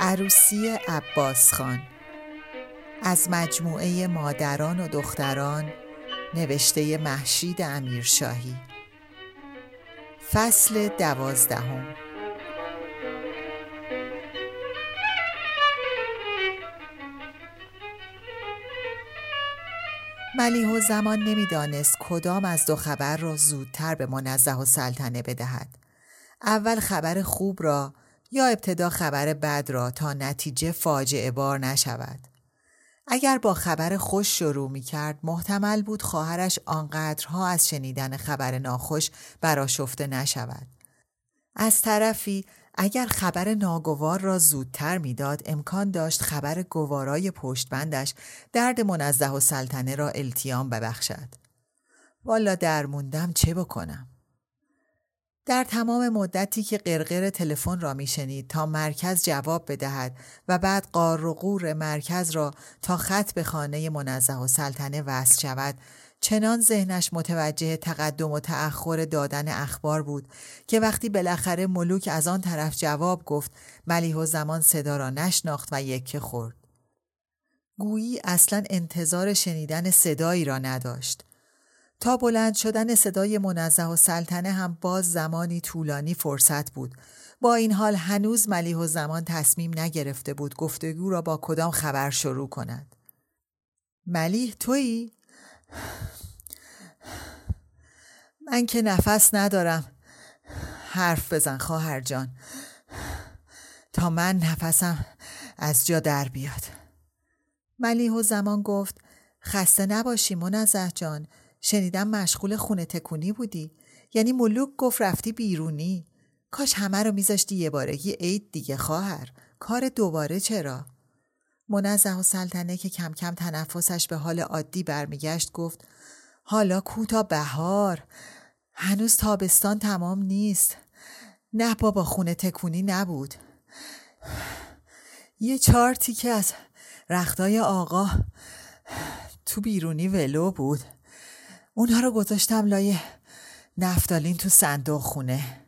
عروسی عباس خان. از مجموعه مادران و دختران نوشته محشید امیرشاهی. فصل دوازدهم. ملیح و زمان نمی‌دانست کدام از دو خبر را زودتر به منزه و سلطنه بدهد. اول خبر خوب را یا ابتدا خبر بد را تا نتیجه فاجعه بار نشود. اگر با خبر خوش شروع می کرد محتمل بود خواهرش آنقدرها از شنیدن خبر ناخوش براشفته نشود. از طرفی اگر خبر ناگوار را زودتر می‌داد امکان داشت خبر گوارای پشتبندش درد منزه و سلطنه را التیام ببخشد. والا درموندم چه بکنم؟ در تمام مدتی که قرقر تلفن را میشنید تا مرکز جواب بدهد و بعد قار و قور مرکز را تا خط به خانه منزه و سلطنه وصل شود چنان ذهنش متوجه تقدم و تأخر دادن اخبار بود که وقتی بالاخره ملوک از آن طرف جواب گفت ملیح و زمان صدا را نشناخت و یکه خورد. گویی اصلا انتظار شنیدن صدایی را نداشت. تا بلند شدن صدای منزه و سلطنه هم باز زمانی طولانی فرصت بود. با این حال هنوز ملیح و زمان تصمیم نگرفته بود گفتگو را با کدام خبر شروع کند. ملیح تویی؟ من که نفس ندارم حرف بزن خواهر جان تا من نفسم از جا در بیاد ملیح و زمان گفت خسته نباشی منزه جان شنیدم مشغول خونه تکونی بودی. یعنی ملوک گفت رفتی بیرونی. کاش همه رو میذاشتی یه بارگی عید دیگه خواهر. کار دوباره چرا؟ منزه و سلطنه که کم کم تنفسش به حال عادی برمیگشت گفت حالا کوتا بهار؟ هنوز تابستان تمام نیست. نه بابا خونه تکونی نبود. یه چارتی که از رختای آقا تو بیرونی ولو بود. اونها رو گذاشتم لای نفتالین تو صندوق خونه.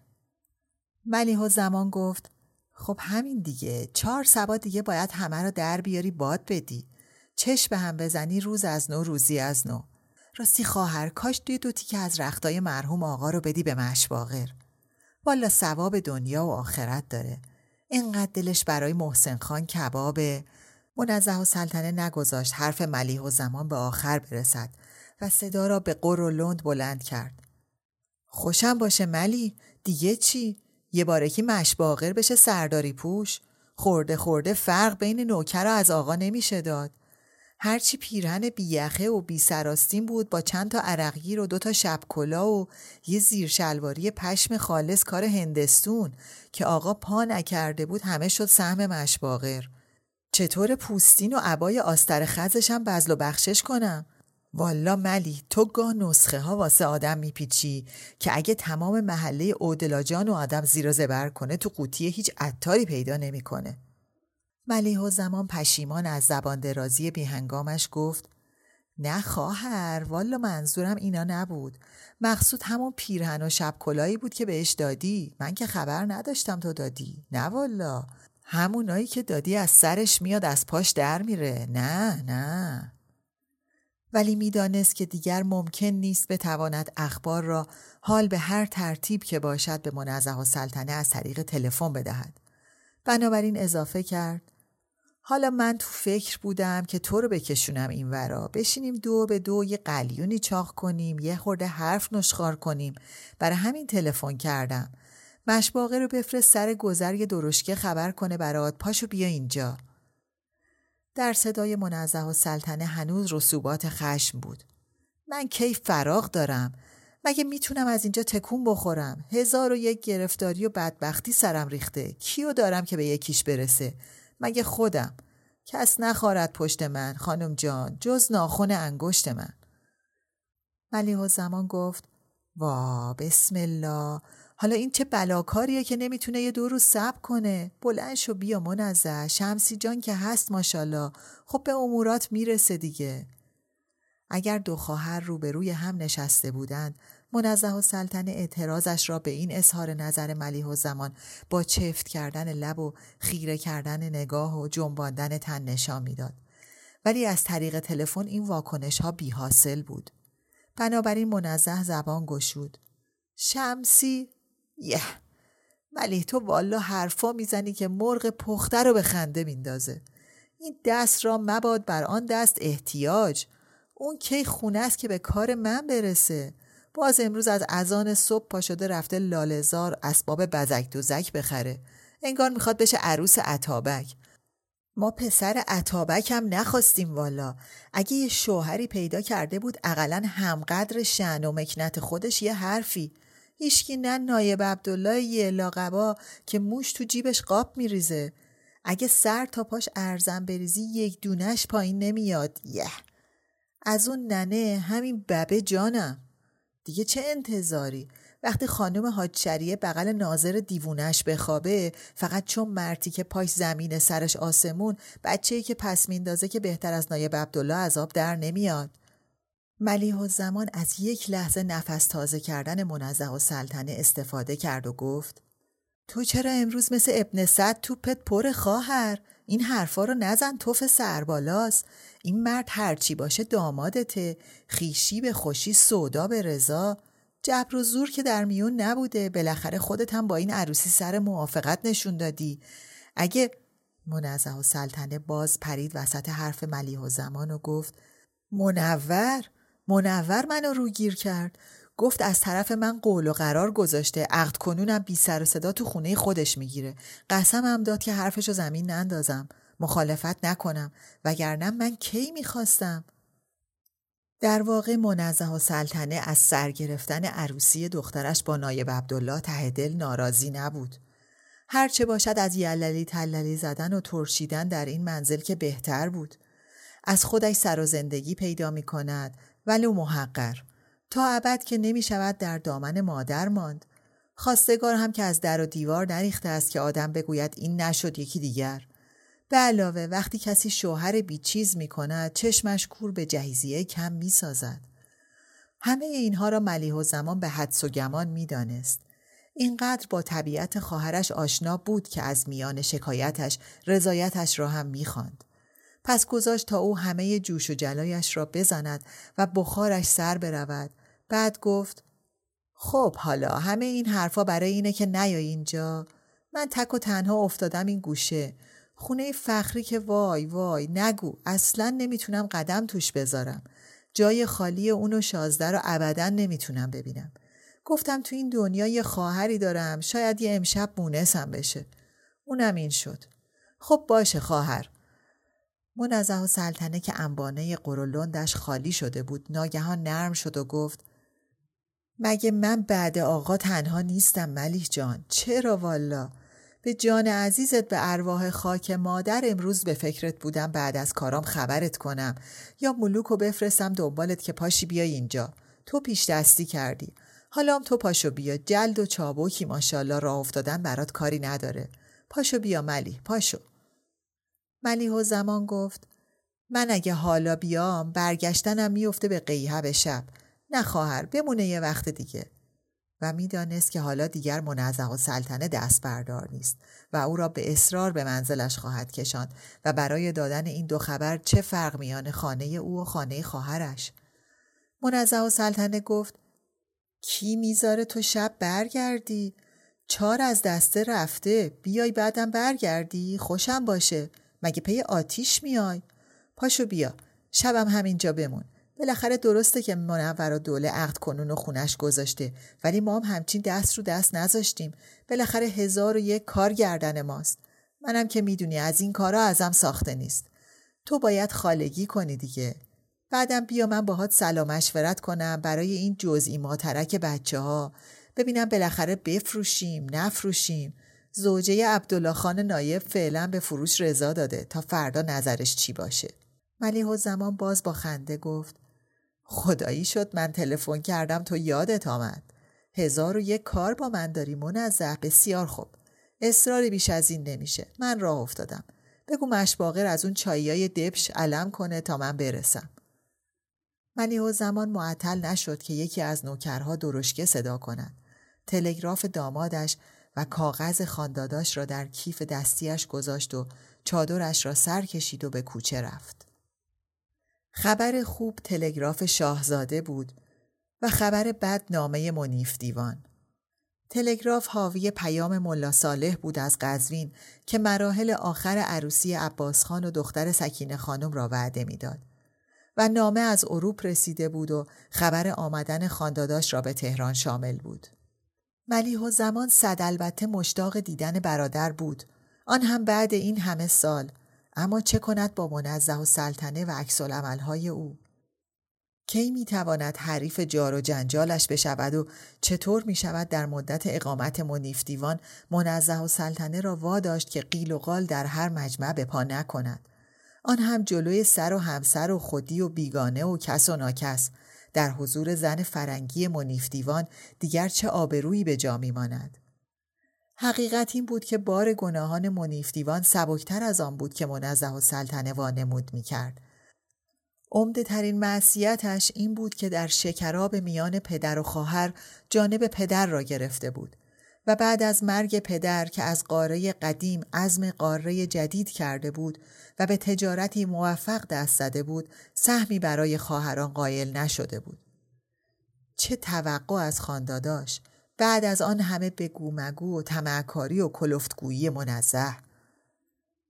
ملیح و زمان گفت خب همین دیگه. چهار سبا دیگه باید همه رو در بیاری باد بدی. چش به هم بزنی روز از نو روزی از نو. راستی خواهر کاش دوی دوتی که از رختای مرحوم آقا رو بدی به مشباغر والا ثواب دنیا و آخرت داره. اینقدر دلش برای محسن خان کبابه. منزه و سلطنه نگذاشت حرف ملیح و زمان به آخر برسد. و صدا را به قر و لند بلند کرد. خوشم باشه ملی دیگه چی؟ یه بارکی مشباغر بشه سرداری پوش خورده خورده فرق بین نوکر از آقا نمیشه داد. هرچی پیرهن بیخه و بی سراستین بود با چند تا عرقگیر و دو تا شب و یه زیر شلواری پشم خالص کار هندستون که آقا پا نکرده بود همه شد سهم مشباغر. چطور پوستین و عبای آستر خزشم بزل و بخشش کنم؟ والا ملی تو گاه نسخه ها واسه آدم میپیچی که اگه تمام محله اودلاجان و آدم زیر زبر کنه تو قوطی هیچ عطاری پیدا نمی‌کنه. ملیح و زمان پشیمان از زبان درازی بیهنگامش گفت نه خواهر والا منظورم اینا نبود. مقصود همون پیرهن و شب کلایی بود که بهش دادی. من که خبر نداشتم تو دادی. نه والا. همونایی که دادی از سرش میاد از پاش در میره. نه نه. ولی می‌دانست که دیگر ممکن نیست بتواند اخبار را حال به هر ترتیب که باشد به منزه و سلطنه از طریق تلفن بدهد. بنابراین اضافه کرد حالا من تو فکر بودم که تو رو بکشونم این ورا. بشینیم دو به دو یه قلیونی چاق کنیم یه خورده حرف نشخار کنیم. برای همین تلفن کردم. مشباقه رو بفرست سر گذر یه درشکه خبر کنه برات. پاشو بیا اینجا. در صدای منزه و سلطنه هنوز رسوبات خشم بود. من کی فراغ دارم؟ مگه می‌تونم از اینجا تکون بخورم؟ هزار و یک گرفتاری و بدبختی سرم ریخته. کیو دارم که به یکیش برسه؟ مگه خودم. کس نخارد پشت من خانم جان جز ناخون انگشت من. ملیح زمان گفت وا بسم الله حالا این چه بلاکاریه که نمی‌تونه یه دو روز صبر کنه؟ بلند شو بیا منزه. شمسی جان که هست ماشالله خب به امورات می‌رسه دیگه. اگر دو خواهر روبروی هم نشسته بودند منزه و سلطنه اعتراضش را به این اظهار نظر ملیح و زمان با چفت کردن لب و خیره کردن نگاه و جنباندن تن نشان می‌داد. ولی از طریق تلفن این واکنش ها بی حاصل بود. بنابراین منزه زبان گشود. شمسی یه. ولی تو والا حرفا می‌زنی که مرغ پخته رو به خنده میندازه. این دست را مباد بر آن دست احتیاج. اون کی خونه است که به کار من برسه. باز امروز از اذان صبح پا شده رفته لالزار اسباب بزک دوزک بخره. انگار می‌خواد بشه عروس عطابک. ما پسر عطابک هم نخواستیم والا. اگه یه شوهری پیدا کرده بود اقلا همقدر شن و مکنت خودش یه حرفی. هیچکی نه نایب عبدالله یه لاقبا که موش تو جیبش قاب میریزه. اگه سر تا پاش ارزم بریزی یک دونش پایین نمیاد. یه. از اون ننه همین ببه جانم. دیگه چه انتظاری؟ وقتی خانم حاج بغل ناظر دیوونش بخوابه فقط چون مرتی که پاش زمین سرش آسمون بچه که پس میندازه که بهتر از نایب عبدالله عذاب در نمیاد. ملیح و زمان از یک لحظه نفس تازه کردن منزه و سلطنه استفاده کرد و گفت تو چرا امروز مثل ابن صد توپت پر خواهر؟ این حرفا رو نزن توف سربالاست این مرد هرچی باشه دامادته. خیشی به خوشی سودا به رضا. جبر و زور که در میون نبوده. بالاخره خودت هم با این عروسی سر موافقت نشون دادی. اگه منزه و سلطنه باز پرید وسط حرف ملیح و زمان و گفت منور؟ منور منو روگیر کرد. گفت از طرف من قول و قرار گذاشته عقد کنونم بی سر و صدا تو خونه خودش می‌گیره. قسم هم داد که حرفشو زمین نندازم. مخالفت نکنم. وگرنه من کی می‌خواستم؟ در واقع منزه و سلطنه از سر گرفتن عروسی دخترش با نایب عبدالله ته دل ناراضی نبود. هرچه باشد از یللی تللی زدن و ترشیدن در این منزل که بهتر بود. از خودش سر و زندگی پیدا می کند ولو محقر تا ابد که نمی شود در دامن مادر ماند خواستگار هم که از در و دیوار نریخته است که آدم بگوید این نشد یکی دیگر به علاوه وقتی کسی شوهر بیچیز می کند چشمش کور به جهیزیه کم می سازد. همه اینها را ملیح و زمان به حدس و گمان می دانست. اینقدر با طبیعت خواهرش آشنا بود که از میان شکایتش رضایتش را هم می‌خواند. پس گذاشت تا او همه جوش و جلایش را بزند و بخارش سر برود. بعد گفت خب حالا همه این حرفا برای اینه که نیای اینجا. من تک و تنها افتادم این گوشه. خونه فخری که وای وای نگو اصلا نمی‌تونم قدم توش بذارم. جای خالی اونو شازده رو ابدا نمی‌تونم ببینم. گفتم تو این دنیا یه خواهری دارم شاید یه امشب مونسم بشه. اونم این شد. خب باشه خواهر. منزه و سلطنه که انبانه قرولندش خالی شده بود ناگهان نرم شد و گفت مگه من بعد آقا تنها نیستم ملیح جان؟ چرا والا؟ به جان عزیزت به ارواح خاک مادر امروز به فکرت بودم بعد از کارام خبرت کنم. یا ملوک و بفرستم دنبالت که پاشی بیای اینجا. تو پیش دستی کردی. حالا هم تو پاشو بیا. جلد و چابوکی ماشاءالله راه افتادن برات کاری نداره. پاشو بیا ملی پاشو. ملیح زمان گفت من اگه حالا بیام برگشتنم میفته به قیهب شب. نه خواهر بمونه یه وقت دیگه. و می‌دانست که حالا دیگر منزه و سلطنه دست بردار نیست و او را به اصرار به منزلش خواهد کشاند و برای دادن این دو خبر چه فرق میان خانه او و خانه خواهرش؟ منزه و سلطنه گفت کی می‌ذاره تو شب برگردی؟ چار از دسته رفته بیای بعدم برگردی خوشم باشه. مگه پی آتیش میای؟ پاشو بیا. شبم همینجا بمون. بالاخره درسته که منور و دوله عقد کنون و خونش گذاشته ولی ما هم همچین دست رو دست نذاشتیم. بالاخره هزار و یک کار گردن ماست. منم که می‌دونی از این کارا ازم ساخته نیست. تو باید خالگی کنی دیگه. بعدم بیا من باهات سلام مشورت کنم برای این جزئی ماترک بچه ها ببینم بالاخره بفروشیم نفروشیم. زوجه عبدالله خان نایب فعلا به فروش رضا داده تا فردا نظرش چی باشه. ملیح زمان باز با خنده گفت خدایی شد من تلفن کردم تو یادت آمد. هزار و یک کار با من داری منزه بسیار خوب. اصراری بیش از این نمیشه. من راه افتادم. بگو مشباقر از اون چاییای دبش علم کنه تا من برسم. ملیح زمان معطل نشد که یکی از نوکرها درشکه صدا کند. تلگراف دامادش و کاغذ خانداداش را در کیف دستیش گذاشت و چادرش را سر کشید و به کوچه رفت. خبر خوب تلگراف شاهزاده بود و خبر بد نامه منیف دیوان. تلگراف حاوی پیام ملا صالح بود از قزوین که مراحل آخر عروسی عباس خان و دختر سکینه خانم را وعده می‌داد و نامه از اروپ رسیده بود و خبر آمدن خانداداش را به تهران شامل بود. ملیح زمان صد البته مشتاق دیدن برادر بود. آن هم بعد این همه سال. اما چه کند با منزه و سلطنه و عکس های او؟ کی تواند حریف جار و جنجالش بشود و چطور می شود در مدت اقامت منیف دیوان منزه و سلطنه را واداشت که قیل و قال در هر مجمع به پا نکند؟ آن هم جلوی سر و همسر و خودی و بیگانه و کس و ناکس. در حضور زن فرنگی منیف دیوان دیگر چه آبرویی به جا میماند حقیقت این بود که بار گناهان منیف دیوان سبکتر از آن بود که منزه و سلطنه وانمود می کرد. عمده ترین معصیتش این بود که در شکراب میان پدر و خواهر جانب پدر را گرفته بود و بعد از مرگ پدر که از قاره قدیم عزم قاره جدید کرده بود و به تجارتی موفق دست زده بود سهمی برای خواهران قایل نشده بود. چه توقع از خانداداش بعد از آن همه بگو مگو و تمعکاری و کلفتگویی منزه.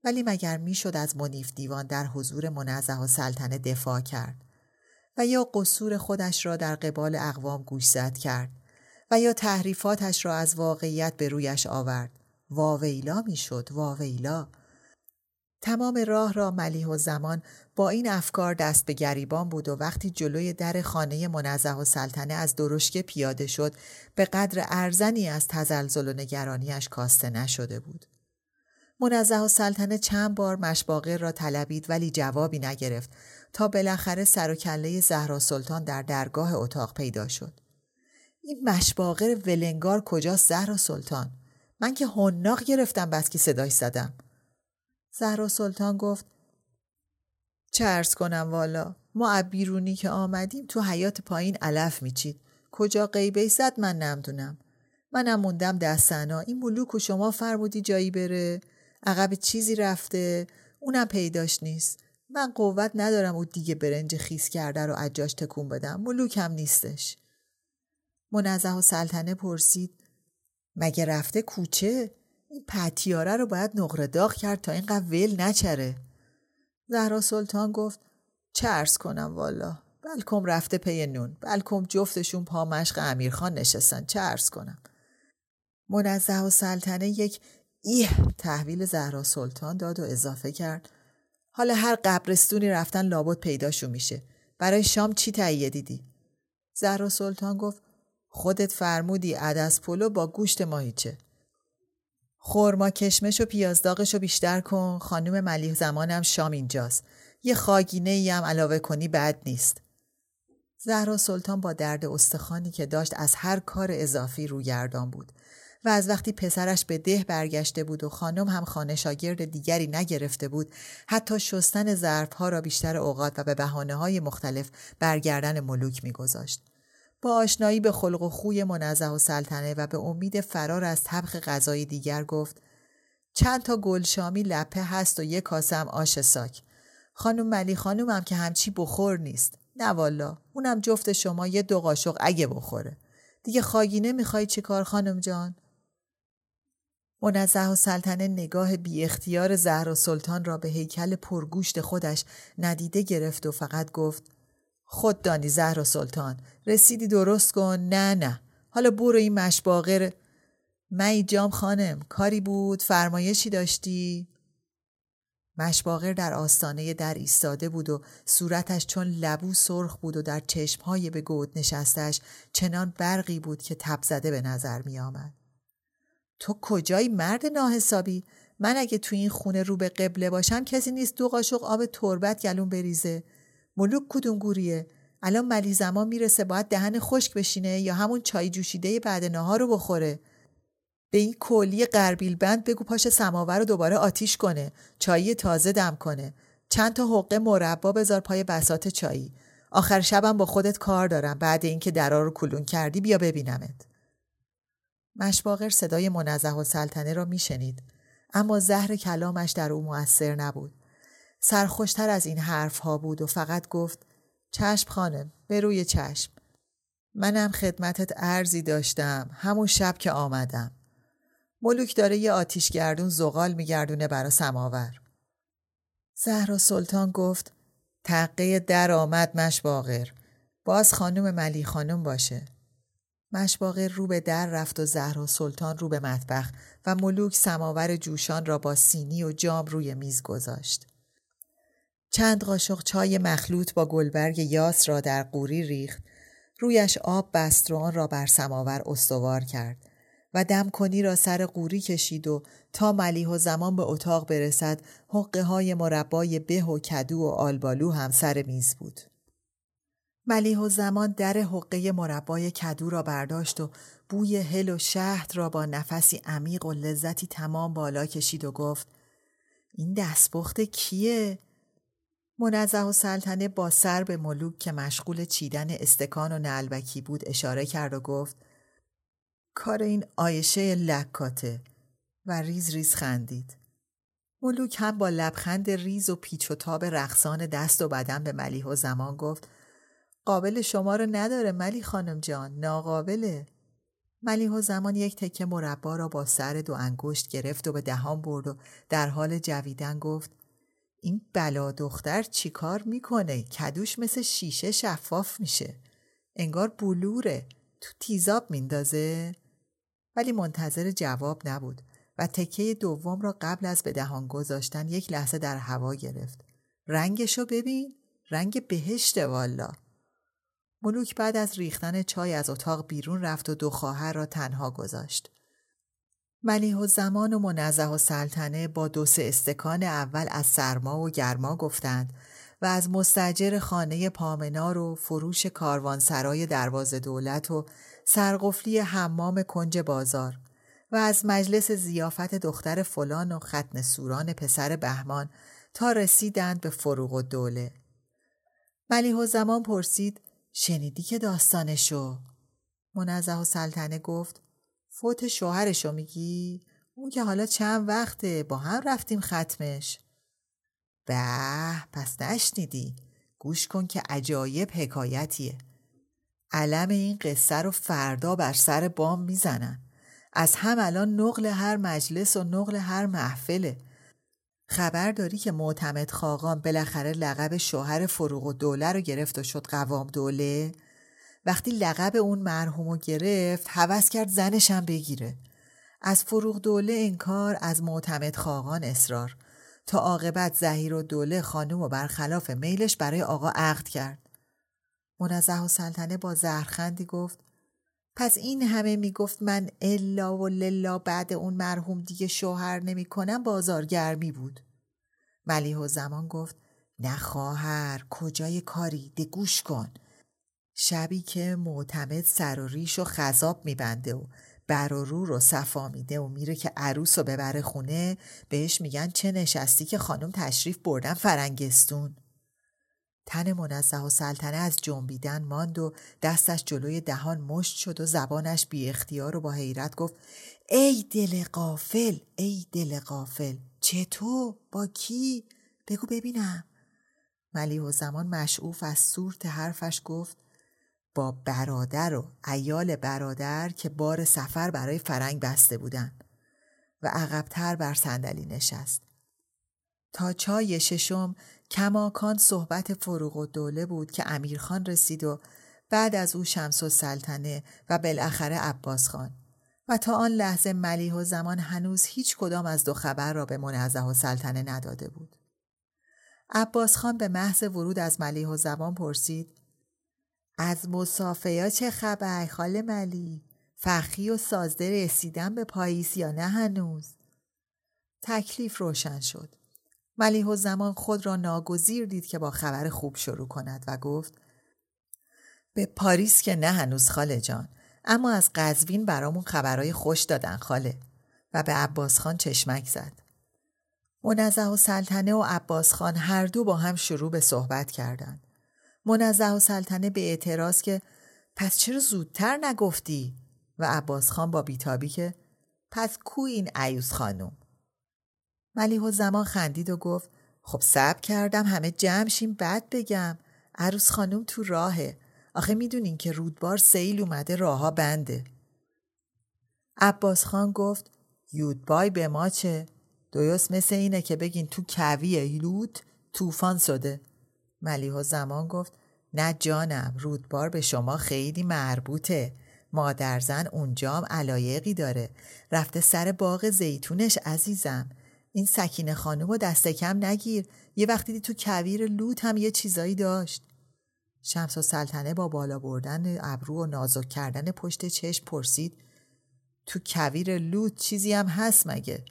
ولی مگر می‌شد از منیف دیوان در حضور منزه و سلطنه دفاع کرد و یا قصور خودش را در قبال اقوام گوشزد کرد؟ و یا تحریفاتش را از واقعیت به رویش آورد واویلا می‌شد واویلا تمام راه را ملیح و زمان با این افکار دست به گریبان بود و وقتی جلوی در خانه منزه و سلطنه از درشکه پیاده شد به قدر ارزنی از تزلزل و نگرانیش کاسته نشده بود. منزه و سلطنه چند بار مشباقر را طلبید ولی جوابی نگرفت تا بالاخره سر و کله زهرا سلطان در درگاه اتاق پیدا شد. این مشباقر ولنگار کجاست زهرا سلطان؟ من که هنناق گرفتم بس که صداش زدم. زهرا سلطان گفت ارز کنم والا؟ ما بیرونی که آمدیم تو حیات پایین علف میچید. کجا قیبه زد من نمدونم منم موندم دستنا این ملوک و شما فرمودی جایی بره؟ عقب چیزی رفته؟ اونم پیداش نیست. من قوت ندارم او دیگه برنج خیس کرده رو اجاش تکون بدم. ملوک هم نیستش. منزه و سلطنه پرسید مگه رفته کوچه؟ این پتیاره رو باید نقره داغ کرد تا اینقدر ول نچره. زهرا سلطان گفت ارز کنم والا؟ بلکم رفته پی نون بلکم جفتشون پا مشق امیرخان نشستن ارز کنم؟ منزه و سلطنه یک ایه تحویل زهرا سلطان داد و اضافه کرد حالا هر قبرستونی رفتن لابد پیداشون میشه. برای شام چی تهیه دیدی؟ زهرا سلطان گفت خودت فرمودی عدس پلو با گوشت ماهیچه. خورما کشمش و پیازداغش رو بیشتر کن. خانم ملیح زمانم شام اینجاست. یه خاگینه ای هم علاوه کنی بد نیست. زهرا سلطان با درد استخوانی که داشت از هر کار اضافی روگردان بود و از وقتی پسرش به ده برگشته بود و خانم هم خانه شاگرد دیگری نگرفته بود حتی شستن ظرفها را بیشتر اوقات و به بحانه های مختلف برگردن ملوک میگذاشت. با آشنایی به خلق و خوی منزه و سلطنه و به امید فرار از طبخ غذای دیگر گفت چند تا گلشامی لپه هست و یک کاسم آش ساک. خانم ملی خانومم که همچی بخور نیست. نه والا اونم جفت شما یه دو قاشق اگه بخوره. دیگه خاگینه می‌خوای چی کار خانم جان؟ منزه و سلطنه نگاه بی اختیار زهر و سلطان را به هیکل پرگوشت خودش ندیده گرفت و فقط گفت خود دانی زهر و سلطان. رسیدی درست کن. نه نه. حالا برو این مشباغر من جام خانم. کاری بود؟ فرمایشی داشتی؟ مشباغر در آستانه در ایستاده بود و صورتش چون لبو سرخ بود و در چشمهای به گود نشستش چنان برقی بود که تب زده به نظر می آمد. تو کجایی مرد ناحسابی؟ من اگه تو این خونه رو به قبله باشم کسی نیست دو قاشق آب تربت گلون بریزه. ملوک کدوم گوریه؟ الان ملی زمان می‌رسه باید دهن خشک بشینه یا همون چای جوشیده بعد نهار رو بخوره. به این کلی قربیل بند بگو پاش سماور رو دوباره آتیش کنه چایی تازه دم کنه. چند تا حقه مربا بذار پای بسات چایی. آخر شبم با خودت کار دارم بعد اینکه درا رو کلون کردی بیا ببینمت. مشباغر صدای منزه و سلطنه را میشنید. اما زهر کلامش در او موثر نبود. سرخوشتر از این حرف ها بود و فقط گفت چشم خانم به روی چشم منم خدمتت ارزی داشتم همون شب که آمدم ملوک داره یه آتیشگردون زغال میگردونه برا سماور. زهرا سلطان گفت تقه در آمد مشباغر. باز خانم ملی خانم باشه. مشباغر رو به در رفت و زهرا سلطان رو به مطبخ و ملوک سماور جوشان را با سینی و جام روی میز گذاشت. چند قاشق چای مخلوط با گلبرگ یاس را در قوری ریخت رویش آب بست و آن را بر سماور استوار کرد و دمکنی را سر قوری کشید و تا ملیح و زمان به اتاق برسد حقه های مربای به و کدو و آلبالو هم سر میز بود. ملیح و زمان در حقه مربای کدو را برداشت و بوی هل و شهد را با نفسی عمیق و لذتی تمام بالا کشید و گفت این دستپخت کیه؟ منزه و سلطنه با سر به ملوک که مشغول چیدن استکان و نلبکی بود اشاره کرد و گفت کار این آیشه لکاته و ریز ریز خندید. ملوک هم با لبخند ریز و پیچ و تاب رقصان دست و بدن به ملیح و زمان گفت قابل شما رو نداره ملی خانم جان ناقابله. ملیح و زمان یک تکه مربا را با سر دو انگشت گرفت و به دهان برد و در حال جویدن گفت این بلا دختر چیکار می‌کنه؟ کدوش مثل شیشه شفاف میشه. انگار بلوره. تو تیزاب میندازه؟ ولی منتظر جواب نبود و تکه دوم را قبل از به دهان گذاشتن یک لحظه در هوا گرفت. رنگشو ببین رنگ بهشت والا. ملوک بعد از ریختن چای از اتاق بیرون رفت و دو خواهر را تنها گذاشت. ملیح و زمان و منزه و سلطنه با دو سه استکان اول از سرما و گرما گفتند و از مستجر خانه پامنار و فروش کاروانسرای دروازه دولت و سرقفلی حمام کنج بازار و از مجلس زیافت دختر فلان و ختن سوران پسر بهمان تا رسیدند به فروغ و دوله. ملیح و زمان پرسید شنیدی که داستانشو؟ منزه و سلطنه گفت فوت شوهرشو میگی؟ اون که حالا چند وقته با هم رفتیم ختمش. به پس نشنیدی. گوش کن که عجایب حکایتیه. علم این قصه رو فردا بر سر بام می‌زنن. از هم الان نقل هر مجلس و نقل هر محفله. خبر داری که معتمد خاقان بالاخره لقب شوهر فروغ و دوله رو گرفت و شد قوام دوله؟ وقتی لقب اون مرحوم رو گرفت حوض کرد زنشم بگیره از فروغ دوله انکار از معتمد خاقان اصرار تا عاقبت زهیر و دوله خانم و برخلاف میلش برای آقا عقد کرد. منزه و سلطنه با زهرخندی گفت پس این همه می‌گفت من الا و للا بعد اون مرحوم دیگه شوهر نمی کنم بازارگرمی بود. ملیح و زمان گفت نه خواهر کجای کاری ده گوش کن. شبی که معتمد سر و ریش و خذاب میبنده و بر و رو رو صفا میده و میره که عروس رو ببره خونه بهش میگن چه نشستی که خانم تشریف بردن فرنگستون. تن منزه و سلطنه از جنبیدن ماند و دستش جلوی دهان مشت شد و زبانش بی اختیار و با حیرت گفت ای دل قافل ای دل قافل چطور؟ با کی؟ بگو ببینم. ملیح و زمان مشعوف از صورت حرفش گفت با برادر و ایال برادر که بار سفر برای فرنگ بسته بودند و عقبتر بر صندلی نشست. تا چای ششم کماکان صحبت فروغ و دوله بود که امیرخان رسید و بعد از او شمس و سلطنه و بالاخره عباس خان و تا آن لحظه ملیح و زمان هنوز هیچ کدام از دو خبر را به منزه و سلطنه نداده بود. عباس خان به محض ورود از ملیح و زمان پرسید از مسافیا چه خبر خاله ملی؟ فخی و سازده رسیدن به پاییس یا نه هنوز؟ تکلیف روشن شد. ملیح زمان خود را ناگزیر دید که با خبر خوب شروع کند و گفت به پاریس که نه هنوز خاله جان اما از قزوین برامون خبرهای خوش دادن خاله و به عباس خان چشمک زد. منزه و سلطنه و عباس خان هر دو با هم شروع به صحبت کردند. منزه و سلطنه به اعتراض که پس چرا زودتر نگفتی؟ و عباس خان با بیتابی که پس کو این عیوز خانوم؟ ملیح و زمان خندید و گفت خب سب کردم همه جمعشیم بعد بگم عروس خانوم تو راهه آخه می‌دونین که رودبار سیل اومده راهها بنده عباس خان گفت یودبای به ما چه؟ درست مثل اینه که بگین تو کویه لوت طوفان شده ملیح و زمان گفت نه جانم رودبار به شما خیلی مربوطه. مادرزن اونجام علایقی داره. رفته سر باغ زیتونش عزیزم. این سکینه خانم و دست کم نگیر. یه وقتی تو کویر لوت هم یه چیزایی داشت. شمس و سلطنه با بالا بردن ابرو و نازک کردن پشت چشم پرسید تو کویر لوت چیزی هم هست مگه؟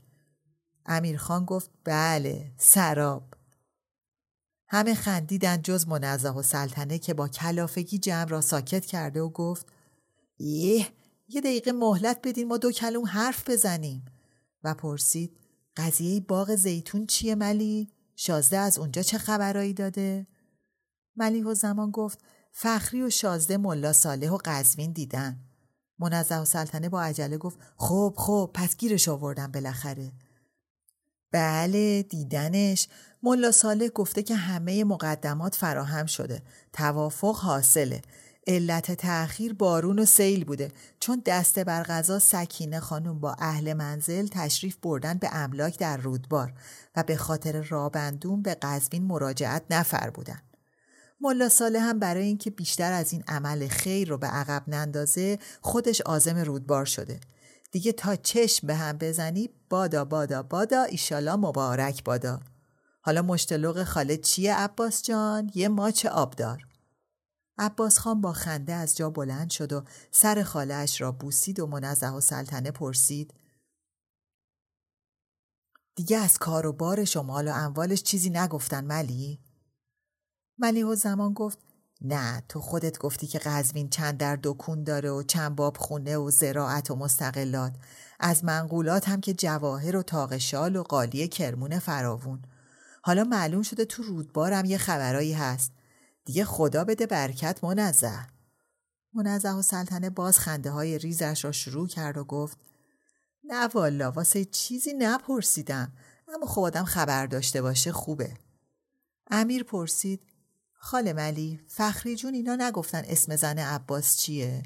امیرخان گفت بله سراب. همه خندیدن جز منزه و سلطنه که با کلافگی جمع را ساکت کرده و گفت یه یه دقیقه مهلت بدین ما دو کلوم حرف بزنیم و پرسید قضیه باغ زیتون چیه ملی؟ شازده از اونجا چه خبرایی داده؟ ملیح و زمان گفت فخری و شازده ملا صالح و قزوین دیدن. منزه و سلطنه با عجله گفت خب خب پس گیرش آوردن بالاخره. بله دیدنش ملا صالح گفته که همه مقدمات فراهم شده توافق حاصله علت تأخیر بارون و سیل بوده چون دست بر غذا سکینه خانم با اهل منزل تشریف بردن به املاک در رودبار و به خاطر رابندون به قزوین مراجعت نفر بودن. ملا ساله هم برای اینکه بیشتر از این عمل خیر رو به عقب نندازه خودش آزم رودبار شده. دیگه تا چشم به هم بزنی بادا بادا بادا ایشالا مبارک بادا. حالا مشتلق خاله چیه عباس جان؟ یه ماچ آبدار. عباس خان با خنده از جا بلند شد و سر خالهاش را بوسید و منزه و سلطنه پرسید دیگه از کار و بار شمال و اموالش چیزی نگفتن ملی؟ ملی و زمان گفت نه تو خودت گفتی که قزوین چند در دکون داره و چند باب خونه و زراعت و مستقلات. از منقولات هم که جواهر و تاقشال و قالی کرمون فراوون. حالا معلوم شده تو رودبارم یه خبرایی هست. دیگه خدا بده برکت منزه. منزه و سلطنه باز خنده های ریزش را شروع کرد و گفت نه والا واسه چیزی نپرسیدم. اما خب آدم خبر داشته باشه خوبه. امیر پرسید خاله ملی فخری جون اینا نگفتن اسم زن عباس چیه؟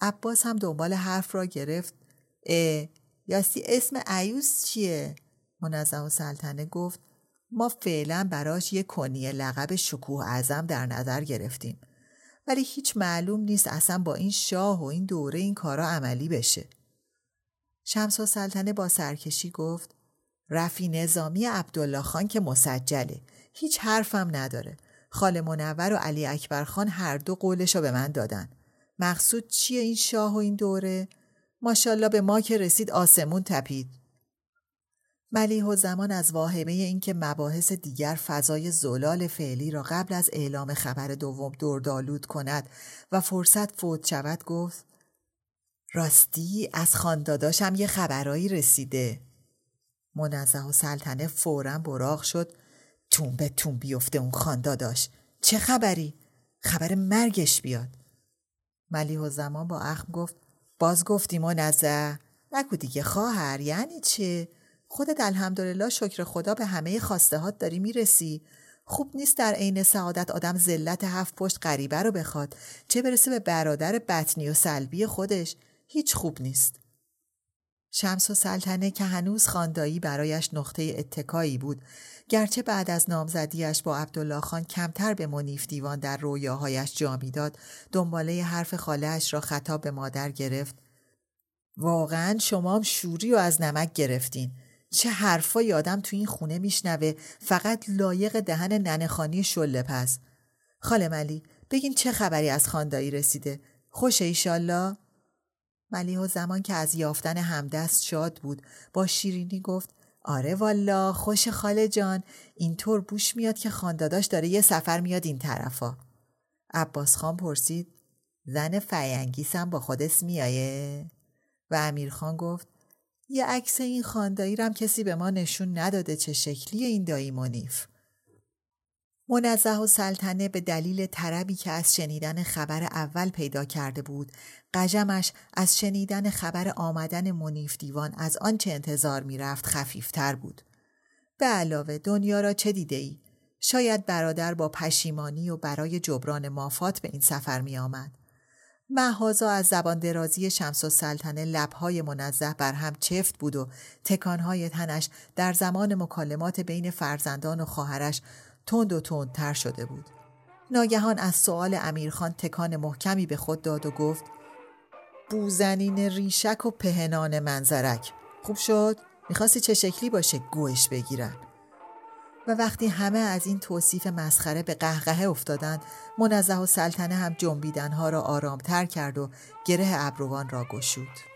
عباس هم دنبال حرف را گرفت اه یاستی اسم عیوس چیه؟ منظم و سلطنه گفت ما فعلا براش یه کنی لقب شکوه اعظم در نظر گرفتیم ولی هیچ معلوم نیست اصلا با این شاه و این دوره این کارا عملی بشه. شمس و سلطنه با سرکشی گفت رفی نظامی عبدالله خان که مسجله هیچ حرفم نداره خال منور و علی اکبر خان هر دو قولش رو به من دادن. مقصود چیه این شاه و این دوره؟ ماشالله به ما که رسید آسمون تپید. ملیح و زمان از واهمه اینکه مباحث دیگر فضای زلال فعلی را قبل از اعلام خبر دوم دردالود کند و فرصت فوت شود گفت راستی از خانداداشم یه خبرایی رسیده. منزه و سلطنه فورا براغ شد تون به تون بیفته اون خانداداش چه خبری؟ خبر مرگش بیاد. ملیح و زمان با اخم گفت باز گفتی منزه نگو دیگه خواهر یعنی چه؟ خودت الحمدلله شکر خدا به همه خواسته هات داری می‌رسی. خوب نیست در عین سعادت آدم ذلت هفت پشت غریبه رو بخواد. چه برسه به برادر بطنی و سلبی خودش؟ هیچ خوب نیست. شمس و سلطنه که هنوز خاندایی برایش نقطه اتکایی بود. گرچه بعد از نامزدیش با عبدالله خان کمتر به منیف دیوان در رویاهایش جا می‌داد دنباله حرف خالهاش را خطاب به مادر گرفت. واقعا شما شوری و از نمک گرفتین. چه حرفا یادم تو این خونه میشنوه. فقط لایق دهن ننخانی شله پس. خاله ملی بگین چه خبری از خاندایی رسیده؟ خوش ایشالله ملیح زمان که از یافتن همدست شاد بود با شیرینی گفت آره والا خوش خاله جان اینطور بوش میاد که خانداداش داره یه سفر میاد این طرفا. عباس خان پرسید زن فینگیسم با خودت میایه؟ و امیرخان گفت یه عکس این خاندایی رم کسی به ما نشون نداده چه شکلی این دایی منیف منزه و سلطنه به دلیل طربی که از شنیدن خبر اول پیدا کرده بود قجمش از شنیدن خبر آمدن منیف دیوان از آنچه انتظار می‌رفت خفیفتر بود به علاوه دنیا را چه دیده ای؟ شاید برادر با پشیمانی و برای جبران مافات به این سفر می آمد. محازا از زبان درازی شمس و سلطنه لبهای منزه بر هم چفت بود و تکانهای تنش در زمان مکالمات بین فرزندان و خواهرش تند و تندتر شده بود. ناگهان از سؤال امیرخان تکان محکمی به خود داد و گفت بوزنین ریشک و پهنان منظرک خوب شد؟ می‌خواستی چه شکلی باشه گوش بگیرن و وقتی همه از این توصیف مسخره به قهقهه افتادند منزه و سلطنه هم جنبیدنها را آرامتر کرد و گره ابروان را گشود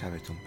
شبتون بخیر